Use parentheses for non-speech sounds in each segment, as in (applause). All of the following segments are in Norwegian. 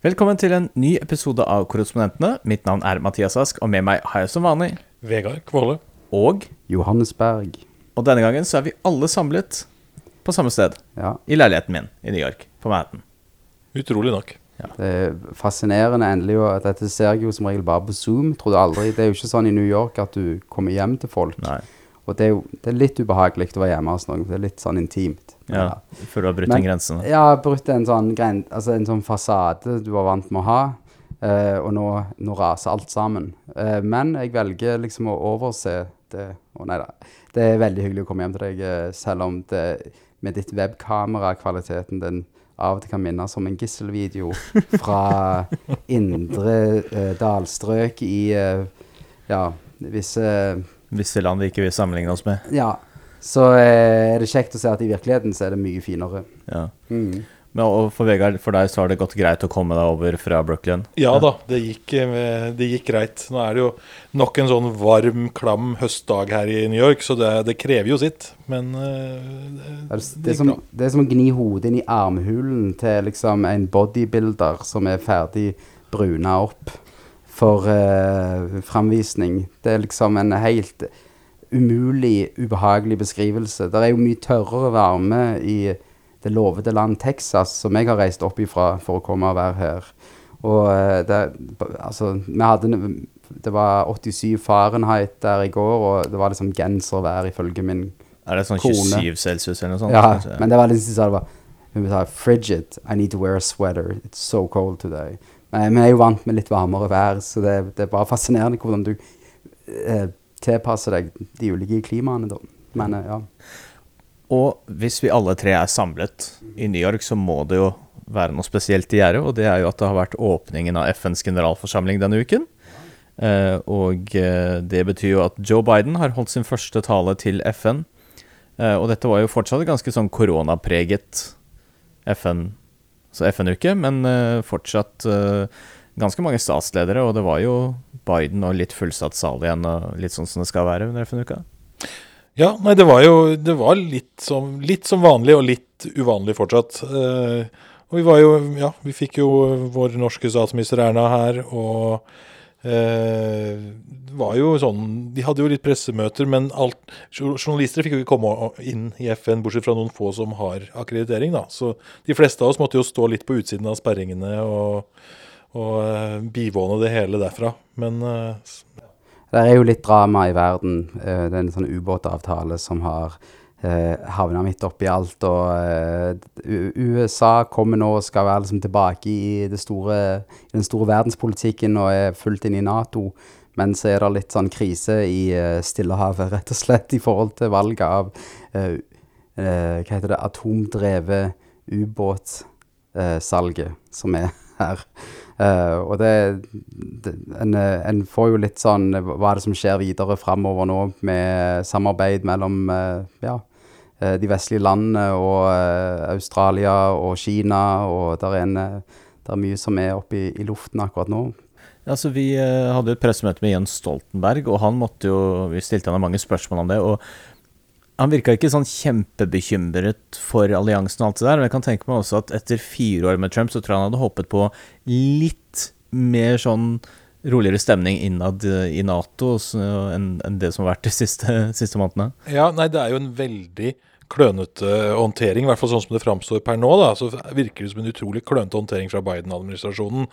Velkommen til en ny episode av Korrespondentene. Mitt navn er Mathias Ask, og med meg har jeg som vanlig Vegard Kvåle. Og Johannes Berg. Og denne gangen så er vi alle samlet på samme sted. Ja, I leiligheten min i New York, på Manhattan. Utrolig nok. det er fascinerende endelig. Og dette ser jeg jo som regel bare på Zoom. tror du aldri, Det er jo ikke sånn i New York at du kommer hjem til folk. Nei. Og det er jo det er litt ubehagelig å være hjemme hos noen. Det er litt sånn intimt. Ja, Før du har brutt den grensen. Ja, brutt en sånn, gren, altså en sånn fasade du var vant med å ha. eh, og nå, nå raser alt sammen. Eh, men jeg velger liksom å overse det. Å nei da. Det er veldig hyggelig å komme hjem til deg, eh, selv om det med ditt webkamera, kvaliteten den av og til kan minnes om en gisselvideo fra (laughs) indre eh, dalstrøk i eh, ja, visse Visse land vi ikke vil sammenligne oss med. Ja. Så eh, er det kjekt å se at i virkeligheten så er det mye finere. Ja. Mm. Men og for Vegard, for deg så har det gått greit å komme deg over fra Brooklyn? Ja da, det gikk, eh, det gikk greit. Nå er det jo nok en sånn varm, klam høstdag her i New York, så det, det krever jo sitt. Men eh, Det det det, er som, det er som å gni hodet inn i armhulen til liksom en bodybuilder som er ferdig bruna opp for eh, framvisning. Det er liksom en helt umulig, ubehagelig beskrivelse. Det er jo mye tørrere varme i det lovede land Texas, som jeg har reist opp ifra for å komme og være her. Og eh, det, altså, vi hadde, det var 87 Fahrenheit der i går, og det var liksom genservær ifølge min kone. Er det sånn 27 celsius eller noe sånt? ja, kanskje? men det var liksom sa det var Hun sa 'frigid, I need to wear a sweater, it's so cold today'. Men vi er jo vant med litt varmere vær, så det, det er bare fascinerende hvordan du eh, tilpasser deg de ulike klimaene, da. Men eh, ja. Og hvis vi alle tre er samlet i New York, så må det jo være noe spesielt i gjære, og det er jo at det har vært åpningen av FNs generalforsamling denne uken. Eh, og eh, det betyr jo at Joe Biden har holdt sin første tale til FN. Og dette var jo fortsatt ganske sånn koronapreget FN, altså FN-uke, men fortsatt ganske mange statsledere, og det var jo Biden og litt fullsatt sal igjen, og litt sånn som det skal være under FN-uka. Ja, nei, det var jo det var litt, som, litt som vanlig, og litt uvanlig fortsatt. Eh, og vi var jo Ja, vi fikk jo vår norske statsminister Erna her, og eh, det var jo sånn De hadde jo litt pressemøter, men alt Journalister fikk jo ikke komme inn i FN, bortsett fra noen få som har akkreditering, da. Så de fleste av oss måtte jo stå litt på utsiden av sperringene og, og eh, bivåne det hele derfra. Men eh, Det er jo litt drama i verden. Eh, det er en sånn ubåtavtale som har havna midt oppi alt. Og USA kommer nå og skal være liksom tilbake i, store, i den store verdenspolitikken og er fullt inn i Nato. Men så er det litt sånn krise i eh, Stillehavet, (laughs) rett og slett, i forhold til valget av uh, uh, Hva heter det? Atomdrevet ubåtsalget som er her. Uh, og det, det en, eh, en får jo litt sånn Hva er det som skjer videre framover nå med samarbeid mellom uh, ja, de vestlige landene og uh, Australia og Kina, og der er, en, der er mye som er oppe i, i luften akkurat nå. Altså, Vi eh, hadde et pressemøte med Jens Stoltenberg, og han måtte jo, vi stilte han mange spørsmål om det. og Han virka ikke sånn kjempebekymret for alliansen og alt det der. Men jeg kan tenke meg også at etter fire år med Trump, så tror jeg han hadde håpet på litt mer sånn roligere stemning innad i Nato enn det som har vært de siste, siste månedene. Ja, nei, det er jo en veldig klønete håndtering, i hvert fall sånn som det framstår per nå. da, Så virker det som en utrolig klønete håndtering fra Biden-administrasjonen.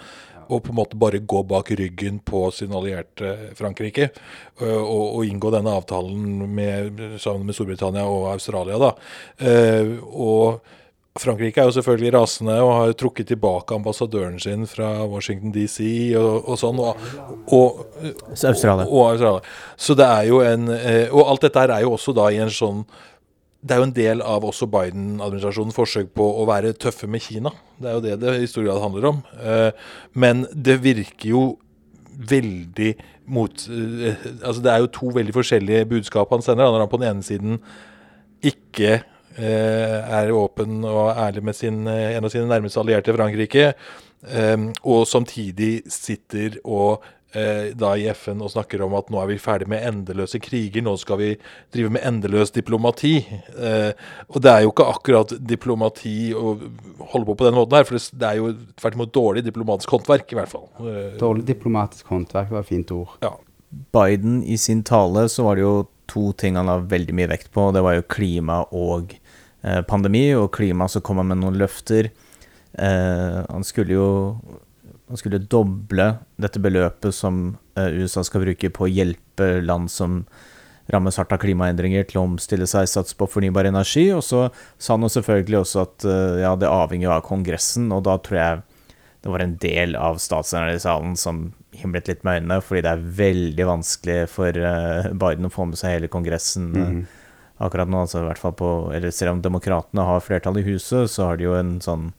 Og på en måte bare gå bak ryggen på sin allierte Frankrike. øh, Og, og inngå denne avtalen med, sammen med Storbritannia og Australia. da. Eh, Og Frankrike er jo selvfølgelig rasende og har trukket tilbake ambassadøren sin fra Washington DC og, og sånn. Og, og, og Australia. Så det er jo en eh, Og alt dette her er jo også da i en sånn Det er jo en del av også Biden-administrasjonens forsøk på å være tøffe med Kina. Det er jo det det i stor grad handler om. Eh, Men det virker jo veldig mot eh, Altså det er jo to veldig forskjellige budskap han sender. Når han på den ene siden ikke eh, er åpen og ærlig med sin, en av sine nærmeste allierte, Frankrike, og samtidig sitter og eh, da i FN og snakker om at nå er vi ferdig med endeløse kriger, nå skal vi drive med endeløs diplomati. Eh, og det er jo ikke akkurat diplomati å holde på på den måten her, for det er jo tvert imot dårlig diplomatisk håndverk, i hvert fall. Eh, Dårlig diplomatisk håndverk var et fint ord. ja. Biden i sin tale så var det jo to ting han la veldig mye vekt på. Det var jo klima og eh, pandemi. Og klima så kom han med noen løfter. Eh, han skulle jo han skulle doble dette beløpet som eh, USA skal bruke på å hjelpe land som rammes hardt av klimaendringer, til å omstille seg, satse på fornybar energi. Og så sa han jo selvfølgelig også at eh, ja, det avhenger av Kongressen, og da tror jeg det var en del av statslederne i salen som himlet litt med øynene, fordi det er veldig vanskelig for eh, Biden å få med seg hele Kongressen Mm -hmm. akkurat nå. altså i hvert fall på, eller Selv om demokratene har flertall i huset, så har de jo en sånn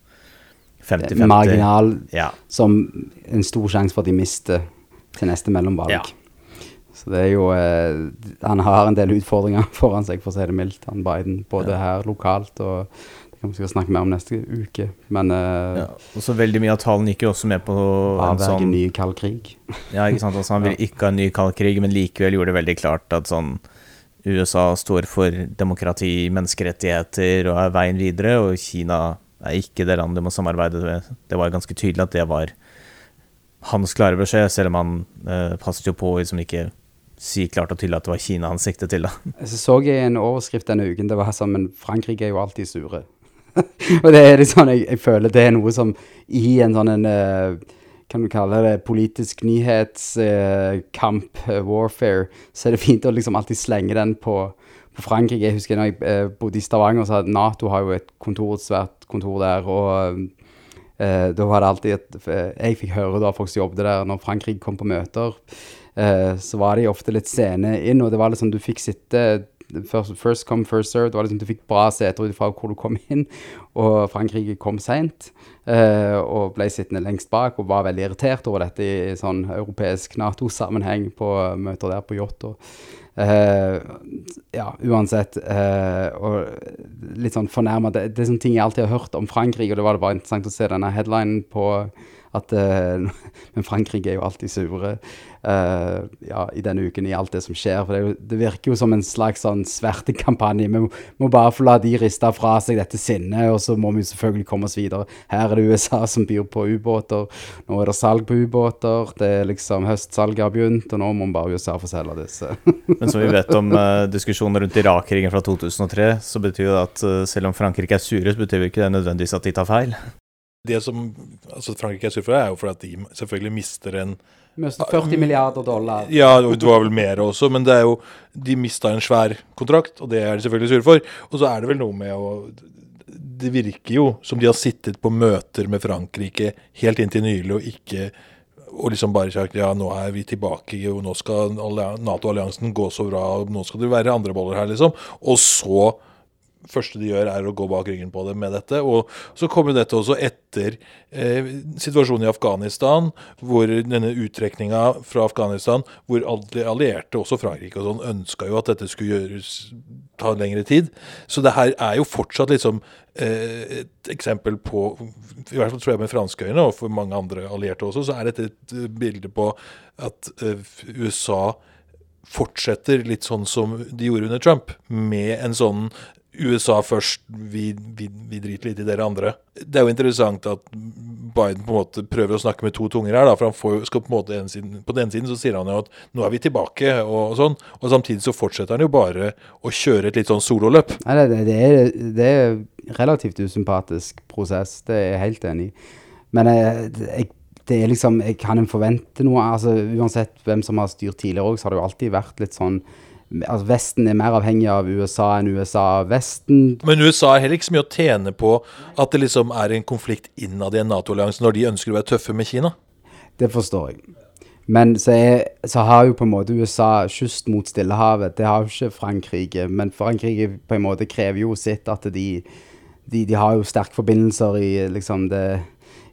50-50 Marginal Ja. som en stor sjanse for at de mister til neste mellomvalg. Ja. Så det er jo eh, Han har en del utfordringer (laughs) foran seg, for å si det mildt, han Biden. Både her lokalt og Det kan vi skal snakke mer om neste uke. Men eh, ja. Og så veldig mye av talen gikk jo også med på en sånn ny kald krig. (laughs) Ja, ikke sant. Altså, han ville ikke ha en ny kald krig, men likevel gjorde det veldig klart at sånn USA står for demokrati, menneskerettigheter og er veien videre, og Kina er ikke det landet du må samarbeide med. Det var ganske tydelig at det var hans klare beskjed, selv om han eh, passet jo på å liksom ikke si klart og tydelig at det var Kina han siktet til. da. (laughs) Så så jeg en overskrift denne uken. Det var sånn Men Frankrike er jo alltid sure. (laughs) og det er sånn jeg, jeg føler det er noe som i en sånn en uh, Kan du kalle det politisk nyhetskamp, warfare, så er det fint å liksom alltid slenge den på, på Frankrike. Jeg husker når jeg eh, bodde i Stavanger, så hadde Nato har jo et kontor, et svært kontor der. og eh, da var det alltid et eh, Jeg fikk høre da folk som jobbet der, når Frankrike kom på møter, eh, så var de ofte litt sene inn, og det var liksom du fikk sitte First, first come, first served. Det var liksom, du fikk bra seter ut fra hvor du kom inn. Og Frankrike kom seint eh, og ble sittende lengst bak og var veldig irritert over dette i, i sånn europeisk Nato-sammenheng på møter der på yacht. og Eh, ja, uansett. Uh, og litt sånn fornærma. Det, det er sånne ting jeg alltid har hørt om Frankrike, og det var det bare interessant å se denne headlinen på at eh, (laughs) Men Frankrike er jo alltid sure eh, ja, i denne uken i alt det som skjer. For det, jo, det virker jo som en slags sånn svertekampanje. Vi må, må bare få la de riste fra seg dette sinnet, og så må vi selvfølgelig komme oss videre. Her er det USA som byr på ubåter. Nå er det salg på ubåter. Det er liksom Høstsalget har begynt, og nå må bare USA få selge disse. (laughs) Men som vi vet om uh, (laughs) diskusjonen rundt Irak-krigen fra 2003, så betyr det at uh, selv om Frankrike er sure, så betyr jo ikke det nødvendigvis at de tar feil. Det som altså Frankrike er sur for, er jo for at de selvfølgelig mister en Mistet 40 milliarder dollar. Ja, det var vel mer også, men det er jo De mista en svær kontrakt, og det er de selvfølgelig sure for. Og så er det vel noe med å Det virker jo som de har sittet på møter med Frankrike helt inntil nylig og ikke og liksom bare sagt ja, nå er vi tilbake, og nå skal Nato-alliansen gå så bra, og nå skal det være andre boller her, liksom. Og så første de gjør, er å gå bak ryggen på dem med dette. Og så kommer dette også etter eh, situasjonen i Afghanistan, hvor denne uttrekninga fra Afghanistan, hvor alle allierte, også Frankrike og sånn, ønska jo at dette skulle gjøres ta lengre tid. Så det her er jo fortsatt liksom eh, et eksempel på I hvert fall tror jeg med franske øyne, og for mange andre allierte også, så er dette et eh, bilde på at eh, USA fortsetter litt sånn som de gjorde under Trump, med en sånn USA først, vi, vi, vi driter litt i dere andre. Det er jo interessant at Biden på en måte prøver å snakke med to tunger her. da, for han får, skal På en måte en siden, på den siden så sier han jo at nå er vi tilbake, og, sånn, og samtidig så fortsetter han jo bare å kjøre et litt sånn sololøp. Nei, det, det, er, er relativt usympatisk prosess, det er jeg helt enig i. Men jeg, jeg, det er liksom, kan en forvente noe, altså uansett hvem som har styrt tidligere òg, så har det jo alltid vært litt sånn, altså Vesten er mer avhengig av USA enn USA av Vesten. Men USA har heller ikke så mye å tjene på at det liksom er en konflikt innad i en Nato-allianse når de ønsker å være tøffe med Kina. Det forstår jeg. Men så, er, så har jo på en måte USA kyst mot Stillehavet. Det har jo ikke Frankrike. Men Frankrike på en måte krever jo sitt at de, de, de har jo sterke forbindelser i liksom det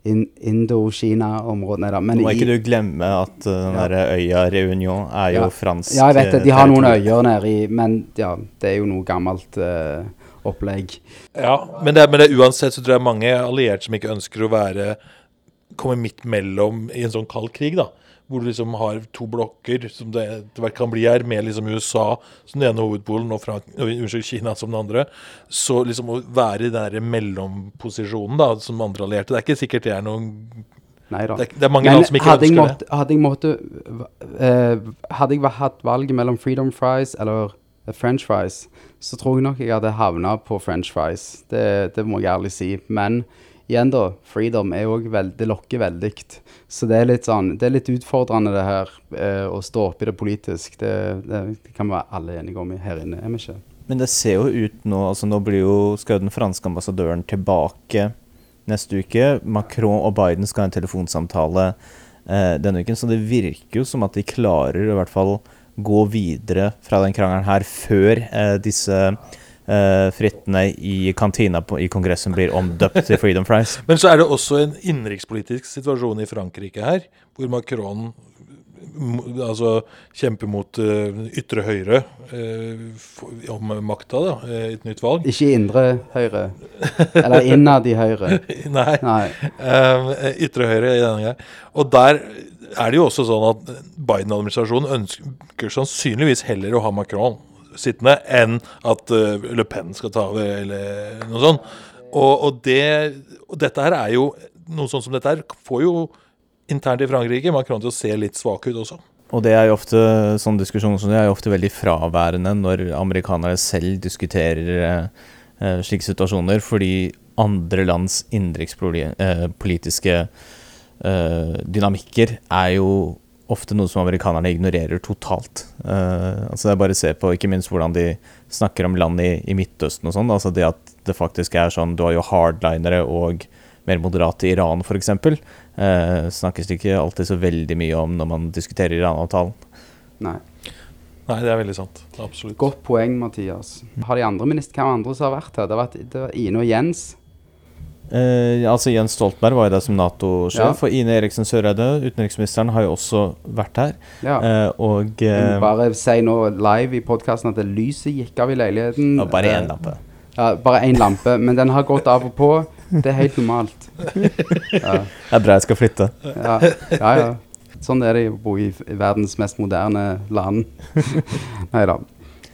in. Men Nå må i- ikke du glemme at uh, den Ja. der øya Reunion er jo Ja. fransk Ja, jeg vet det. De eh, har noen øyer nedi, Men ja, det er jo noe gammelt uh, opplegg. Ja, men det, men det uansett så tror jeg mange allierte som ikke ønsker å være kommer midt mellom i en sånn kald krig, da. Hvor du liksom har to blokker, som det etter hvert kan bli her, med liksom USA som den ene hovedpolen og Frank unnskyld, Kina som den andre. Så liksom å være i den der mellomposisjonen da, som andre allierte Det er ikke sikkert det er noen Nei da. Det det er mange Men land som ikke ønsker måtte, hadde jeg måtte uh, Hadde jeg hatt valget mellom freedom fries eller eh, french fries, så tror jeg nok jeg hadde havna på french fries. Det, det må jeg ærlig si. Men igjen, da. Freedom er òg veldig lokker veldig. Så det er litt sånn Det er litt utfordrende, det her. Eh, å stå oppi det politisk. Det, det, det kan vi være alle enige om her inne, er vi ikke? Men det ser jo ut nå altså Nå blir jo, skal jo den franske ambassadøren tilbake neste uke. Macron og Biden skal ha en telefonsamtale eh, denne uken. Så det virker jo som at de klarer å i hvert fall gå videre fra den krangelen her før eh, disse eh, frittene i kantina på, i Kongressen blir omdøpt til Freedom Fries. (laughs) Men så er det også en innenrikspolitisk situasjon i Frankrike her, hvor Macron altså kjemper mot uh, ytre høyre uh, om makta, da, i et nytt valg. Ikke indre høyre. Eller innad i høyre. (laughs) Nei. Nei. eh, ytre høyre i denne gang. Og der er det jo også sånn at Biden-administrasjonen ønsker sannsynligvis heller å ha Macron sittende enn at eh, Le Pen skal ta over, eller noe sånt. Og, og, det, og dette her er jo Noe sånt som dette her får jo internt i Frankrike Macron til å se litt svak ut også. Og det er jo ofte sånne diskusjoner som det er jo ofte veldig fraværende når amerikanere selv diskuterer eh, eh, slike situasjoner, fordi andre lands innenrikspolitiske eh, dynamikker er jo ofte noe som amerikanerne ignorerer totalt. Uh, altså det er bare å se på ikke minst hvordan de snakker om land i, i Midtøsten og sånn. Altså det at det faktisk er sånn Du har jo hardlinere og mer moderate Iran, f.eks. Uh, snakkes det ikke alltid så veldig mye om når man diskuterer Iran-avtalen. Nei. Nei, det er veldig sant. Absolutt. Godt poeng, Mathias. Har de andre minister, Hvem andre som har vært her? Det har vært det var Ine og Jens. Eh, altså Jens Stoltenberg var jo der som Nato-sjef, Ja. og Ine Eriksen Søreide, utenriksministeren, har jo også vært her. Ja. Eh, og eh, bare si nå live i podkasten at det lyset gikk av i leiligheten. ja, bare Eh, én lampe. Ja, bare én lampe, men den har gått av og på. Det er helt normalt. Ja, Det er bra jeg skal flytte. ja, ja. ja. Sånn er det å bo i, verdens mest moderne land. (laughs) Nei da.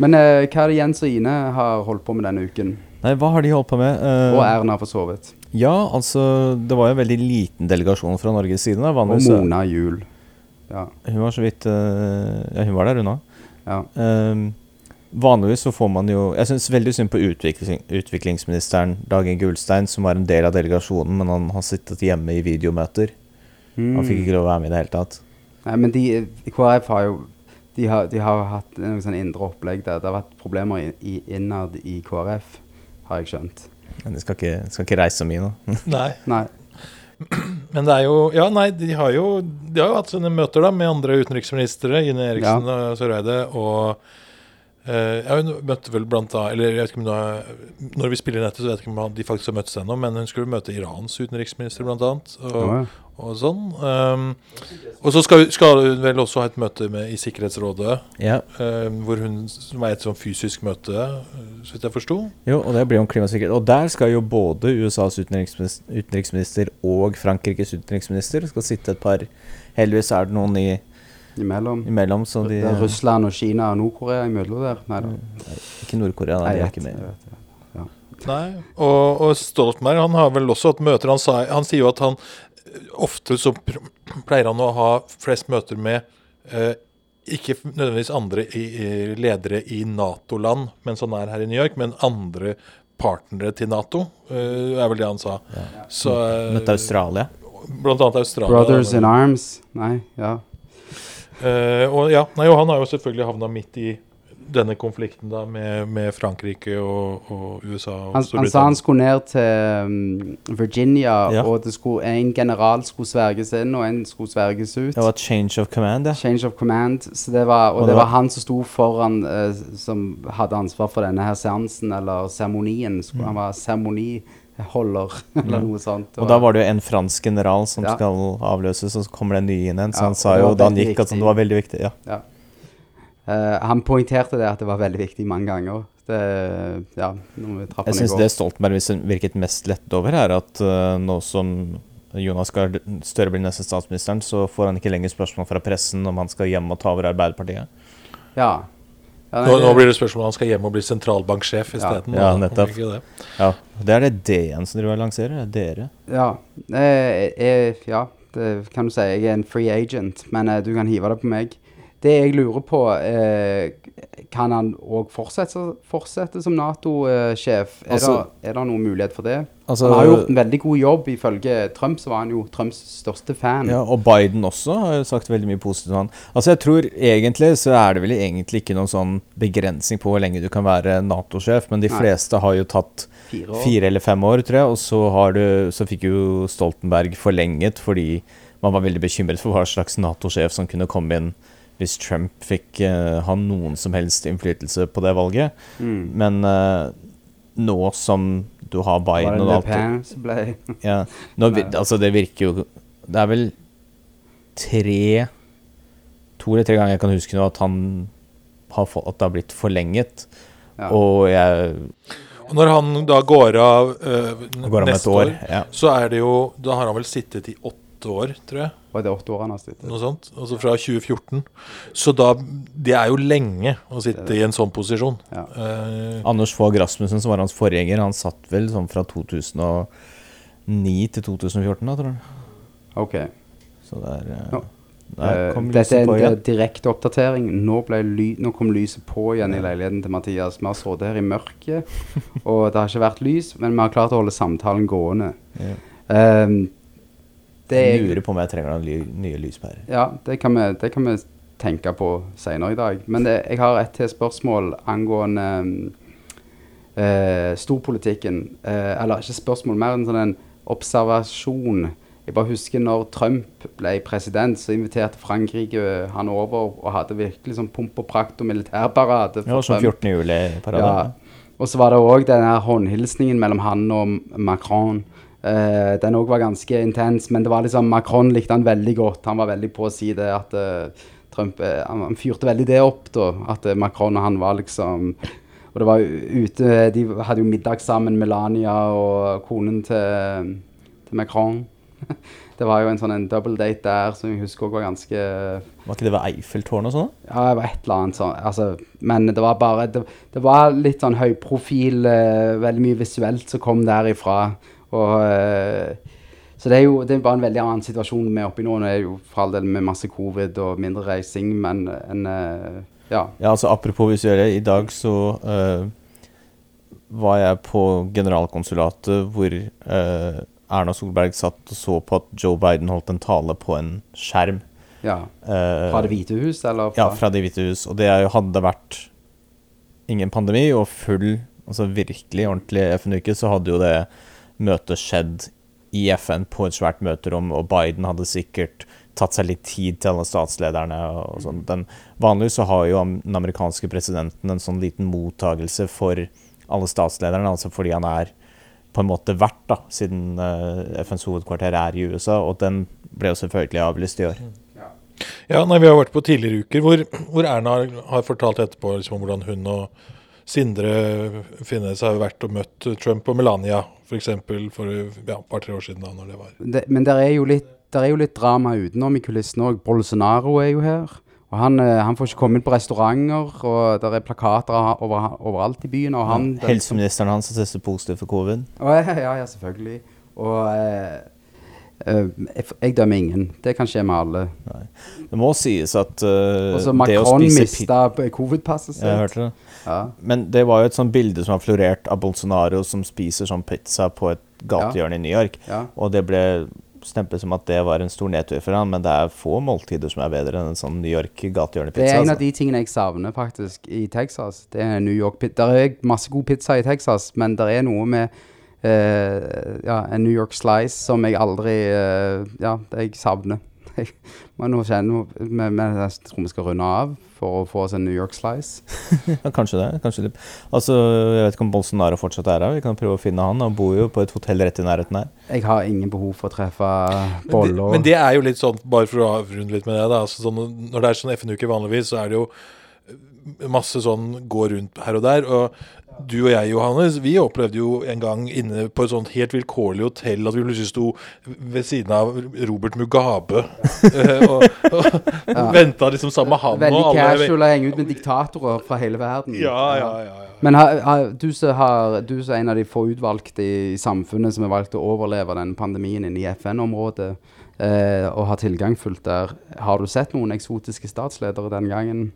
Men eh, hva er det Jens og Ine har holdt på med denne uken? Nei, hva har de holdt på med? Uh, Og Erna, for så vidt. Ja, altså Det var jo en veldig liten delegasjon fra Norges side. Da. Og Mona Juel. Ja. Hun var så vidt uh, Ja, hun var der, hun òg. ja. Ehm, vanligvis så får man jo Jeg syns veldig synd på utvikling, utviklingsministeren Dag Inge Ulstein, som var en del av delegasjonen, men han har sittet hjemme i videomøter. Han fikk ikke lov å være med i det hele tatt. Mm. Nei, men de, KrF har jo de har, de har hatt noe sånn indre opplegg der. Det har vært problemer i, i, innad i KrF, har jeg skjønt. Men de skal ikke, skal ikke reise så mye nå. (laughs) Nei. Nei. (clears throat) Men det er jo Ja, nei, de har jo, de har jo hatt sine møter da med andre utenriksministre, Ine Eriksen og Søreide, og eh, Hun møtte vel blant annet Eller jeg vet ikke om det Når vi spiller nettet, så vet jeg ikke om de faktisk har møttes ennå, men hun skulle møte Irans utenriksminister, blant annet. Og, ja. og sånn. Um, og så skal, skal hun vel også ha et møte med, i Sikkerhetsrådet, Ja, um, hvor hun er et sånn fysisk møte, eh, så vidt jeg forsto. jo, og det blir om klimasikkerhet. Og der skal jo både USAs utenriksminister, utenriksminister og Frankrikes utenriksminister skal sitte et par Heldigvis er det noen i, Imellom. imellom, så de Det er Russland og Kina og Nord-Korea imellom der. Nei da. Ikke Nord-Korea, nei, de er ikke med. vet, ja. Nei, og, og Stoltenberg han har vel også hatt møter. Han, sa, han sier jo at han eh, ofte så pleier han å ha flest møter med eh, ikke nødvendigvis andre i, i, ledere i Nato-land, mens han er her i New York, men andre partnere til Nato, uh, er vel det han sa. Ja. Så, uh, Møtte Australia. Blant annet Australia. Brothers in Arms. Nei, ja. Eh, og ja, nei, han har jo selvfølgelig havna midt i denne konflikten da med, med Frankrike og, og USA og Han, han sa han skulle ned til um, Virginia, Ja. og det skulle, en general skulle sverges inn, og en skulle sverges ut. Det var change of command, ja. Change of command. Så det var, og, Og det var han som sto foran, eh, som hadde ansvar for denne her seansen, eller seremonien. Mm. Han var seremoniholder, eller (laughs) noe sånt. Og da var det jo en fransk general som Ja. skal avløses, og så kommer det en ny inn en. Så Ja, han sa jo da han gikk at det var veldig viktig. Ja. Ja. Uh, han poengterte det at det var veldig viktig mange ganger. Det, ja, Jeg syns det Stoltenberg virket mest lett over, er at uh, nå som Jonas Gahr Støre blir neste statsministeren, så får han ikke lenger spørsmål fra pressen om han skal hjem og ta over Arbeiderpartiet. Ja. Ja Nå, nei, nå blir det spørsmål om han skal hjem og bli sentralbanksjef isteden. Ja, ja, nettopp. Ja, Det er det DN som driver og lanserer. det er Dere. Ja, eh, jeg, ja, det kan du si. Jeg er en free agent, men eh, du kan hive det på meg. Det jeg lurer på, eh, kan han òg fortsette, fortsette som Nato-sjef? Er, Altså- er det noen mulighet for det? Altså- han har gjort en veldig god jobb. Ifølge Trump så var han jo Trumps største fan. Ja, Og Biden også har sagt veldig mye positivt om han. Altså jeg tror egentlig så er det vel egentlig ikke noen sånn begrensning på hvor lenge du kan være Nato-sjef, men de Nei. fleste har jo tatt Fire fire eller fem år, tror jeg, og så, har du, så fikk jo Stoltenberg forlenget fordi man var veldig bekymret for hva slags Nato-sjef som kunne komme inn hvis Trump fikk uh, ha noen som helst innflytelse på det valget. Mm. Men uh, nå som du har Biden og alt (laughs) ja, nå, altså det virker jo Det er vel tre To eller tre ganger jeg kan huske nå at han har fått, at det har blitt forlenget. ja. Og jeg Og når han da går av øh, går av neste år. år, Ja. så er det jo Da har han vel sittet i åtte år, tror jeg. Var det åtte år han har sittet? Noe sånt. Altså fra 2014. Så da Det er jo lenge å sitte i en sånn posisjon. Ja. Eh, Anders Fogh Rasmussen, som var hans forgjenger, han satt vel sånn fra 2009 til 2014, da, tror jeg. Ok. Så det er eh, Ja. Der Eh, kom dette lyset er en direkte oppdatering. Nå, ly nå kom lyset på igjen i leiligheten til Mathias. Vi har sittet her i mørket, og det har ikke vært lys, men vi har klart å holde samtalen gående. Ja. Ehm, det Jeg er, lurer på om jeg trenger noen nye lyspærer. ja, det kan, vi, det kan vi tenke på senere i dag. Men det, jeg har et til spørsmål angående eh, storpolitikken. Eh, eller ikke spørsmål, mer enn sånn en observasjon. Jeg bare husker når Trump ble president, så inviterte Frankrike han over og hadde virkelig sånn pomp og prakt og militærparade. Ja, som 14. juli-parade. Ja. Og så var det òg denne håndhilsningen mellom han og Macron. Eh, den òg var ganske intens, men det var liksom Macron likte han veldig godt. Han var veldig på å si det at uh, Trump uh, han, han fyrte veldig det opp, da. At Macron og han var liksom Og det var ute De hadde jo middag sammen, Melania og konen til, til Macron. (laughs) Det var jo en sånn en double date der som jeg husker også var ganske Var ikke det ved Eiffeltårnet og sånn? ja, det var et eller annet sånn. Altså, men det var bare Det, det var litt sånn høyprofil, veldig mye visuelt som kom derifra. Og eh, Så det er jo det er bare en veldig annen situasjon vi er oppe i nå. Nå er det jo for all del med masse covid og mindre reising, men en eh, Ja. Ja, altså Apropos visuelle, i dag så uh, var jeg på generalkonsulatet hvor uh, Erna Solberg satt og så på at Joe Biden holdt en tale på en skjerm. ja. Fra Det hvite hus, eller Ja, fra Det hvite hus. Og det hadde vært ingen pandemi og full, altså virkelig ordentlig FN-uke, så hadde jo det møtet skjedd i FN på et svært møterom, og Biden hadde sikkert tatt seg litt tid til alle statslederne. og sånn. Den, vanligvis så har jo den amerikanske presidenten en sånn liten mottagelse for alle statslederne, altså fordi han er på en måte vert, da, siden eh, FNs hovedkvarter er i USA, og den ble jo selvfølgelig avlyst i år. Ja, nei, Vi har vært på tidligere uker hvor, hvor Erna har fortalt etterpå liksom, om hvordan hun og Sindre Finnes har vært og møtt Trump og Melania f.eks. For, for ja, et par-tre år siden. da, når det var. det, Men det er, jo litt, der er jo litt drama utenom i kulissene òg. Bolsonaro er jo her. Og han, eh, han får ikke komme inn på restauranter, og det er plakater over, overalt i byen. Og han, liksom- Helseministeren hans har testet positivt for covid. Ja, ja, ja, selvfølgelig. Og eh, jeg, jeg dømmer ingen. Det kan skje med alle. Det må sies at uh, Og så det å Macron mista covid-passet sitt. Jeg hørte det. Ja. Men det var jo et sånt bilde som har florert av Bolsonaro som spiser sånn pizza på et gatehjørne i New York. ja. Og det ble stemplet som at det var en stor nedtur for han, men det er få måltider som er bedre enn en sånn New York Det er en Altså. av de tingene jeg savner faktisk i Texas. Det er New York pizza. Der er masse god pizza i Texas, men det er noe med eh, ja, en New York slice som jeg aldri eh, Ja, jeg savner. (laughs) Jeg nå kjenner men, men jeg tror vi skal runde av for å få oss en New York slice. (laughs) Ja, kanskje det. kanskje det. Altså, Jeg vet ikke om Bolsonaro fortsatt er her. Vi kan prøve å finne han. Han bor jo på et hotell rett i nærheten her. Jeg har ingen behov for å treffe Men det, men det er jo litt sånn, bare for å avrunde litt med det, da. Altså, sånn, når det er sånn FN-uke vanligvis, så er det jo masse sånn gå rundt her og der. Og du og jeg, Johannes, vi opplevde jo en gang inne på et sånt helt vilkårlig hotell at vi plutselig sto ved siden av Robert Mugabe eh, og, og (laughs) venta liksom sammen med han Veldig casual å henge ut med diktatorer fra hele verden. Ja, ja, ja. ja. Men ha, ha, du som er en av de få utvalgte i samfunnet som har valgt å overleve den pandemien inne i FN-området, eh, og har tilgang fullt der, har du sett noen eksotiske statsledere den gangen?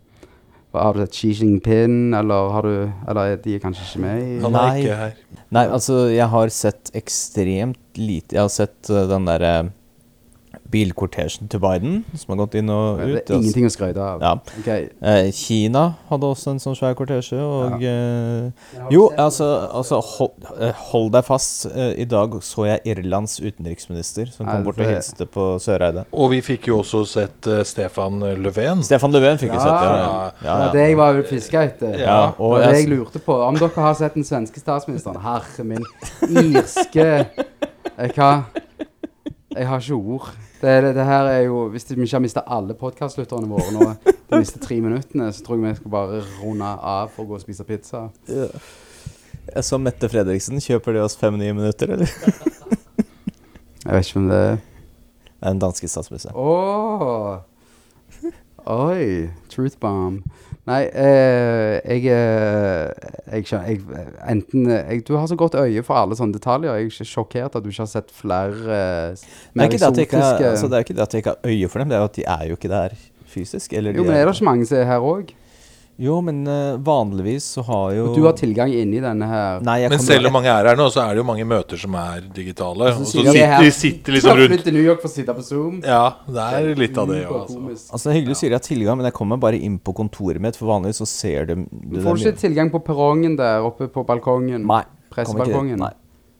Har du sett Xi Jinping, eller, har du, eller er de kanskje ikke med i Han er ikke her. Nei, altså, jeg har sett ekstremt lite Jeg har sett eh, den derre bilkortesjen til Biden, som har gått inn og ut. Det er ingenting å skryte av. Ja. Okay. Eh, Kina hadde også en sånn svær kortesje, og eh, Jo, altså, altså hold, eh, hold deg fast. I dag så jeg Irlands utenriksminister som kom bort og hilste på Søreide. Og vi fikk jo også sett Stefan Löfven. Stefan Löfven fikk vi Ja. sett, ja. Det ja, ja. jeg var fiska etter. Ja, og det jeg lurte på. Om dere har sett den svenske statsministeren. Herre min. Irske (laughs) Hva? Jeg har ikke ord. Det, det, det her er jo Hvis vi ikke har mista alle podkastlytterne våre nå de neste tre minuttene, så tror jeg vi skal bare runde av for å gå og spise pizza. jeg så Mette Fredriksen. Kjøper de oss fem-ni minutter, eller? Jeg vet ikke om det er Det er en danske statsminister. Oh. Oi. Truth bomb. Nei, eh, jeg, eh, jeg skjønner jeg, Enten jeg, Du har så godt øye for alle sånne detaljer. Jeg er ikke sjokkert at du ikke har sett flere eh, Det er, mer ikke det, jeg ikke, altså, det er ikke det at jeg ikke har øye for dem, det er jo at de er jo ikke der fysisk. Eller de Jo, men er det ikke mange som er her òg? Jo, men eh, vanligvis så har jo Og du har tilgang inni denne her Nei, jeg Men selv om mange er her nå, så er det jo mange møter som er digitale. Og så sier de her- sitter de sitter liksom Du rundt flyttet til New York for å sitte på Zoom. Ja, det er litt av det òg, altså. Altså, det er hyggelig å si at jeg har tilgang, men jeg kommer bare inn på kontoret mitt, for vanligvis så ser du, Du du får ikke tilgang på perrongen der oppe på balkongen. Nei. Pressebalkongen. Nei,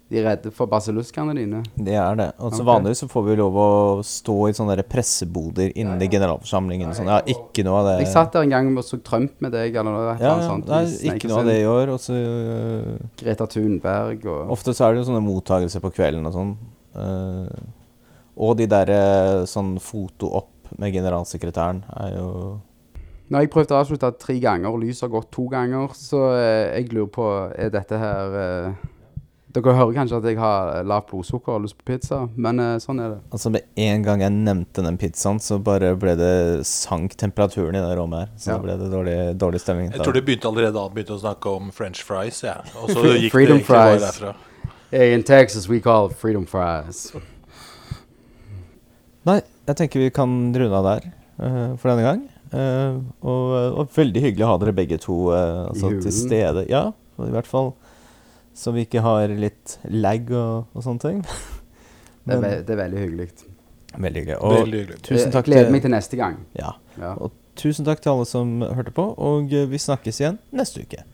De er redde for basiluskene dine. det er det. Og så Ok. vanligvis så får vi lov å stå i sånne der presseboder inne i generalforsamlingen. Sånn, ja, ikke noe av det. Jeg satt der en gang og så Trump med deg, eller noe ja, ja, sånt. nei, ikke noe av det i år. Og så øh, Greta Thunberg og Ofte så er det jo sånne mottagelser på kvelden og sånn. Uh, og de der uh, sånn foto opp med generalsekretæren er jo Nå har jeg prøvd å avslutte tre ganger, og lyset har gått to ganger, så jeg lurer på Er dette her Dere hører kanskje at jeg har lavt blodsukker og lyst på pizza, men eh, sånn er det. Altså Med en gang jeg nevnte den pizzaen, så bare ble det sank temperaturen i det rommet her. Så Ja. da ble det dårlig, dårlig stemning. Jeg tror det begynte allerede da begynte å snakke om french fries, ja. Og så gikk Freedom det egentlig bare fries. derfra. Hey, in Texas we call it freedom fries. Nei, jeg tenker vi kan runde av der uh, for denne gang. Uh, og, og veldig hyggelig å ha dere begge to uh, altså, til stede. Ja, i hvert fall så vi ikke har litt lag og, og sånne ting. Det er, det er veldig hyggelig. veldig hyggelig. Og Veldig hyggelig. tusen takk gleder til meg til neste gang. ja, Ja. og tusen takk til alle som hørte på, og vi snakkes igjen neste uke.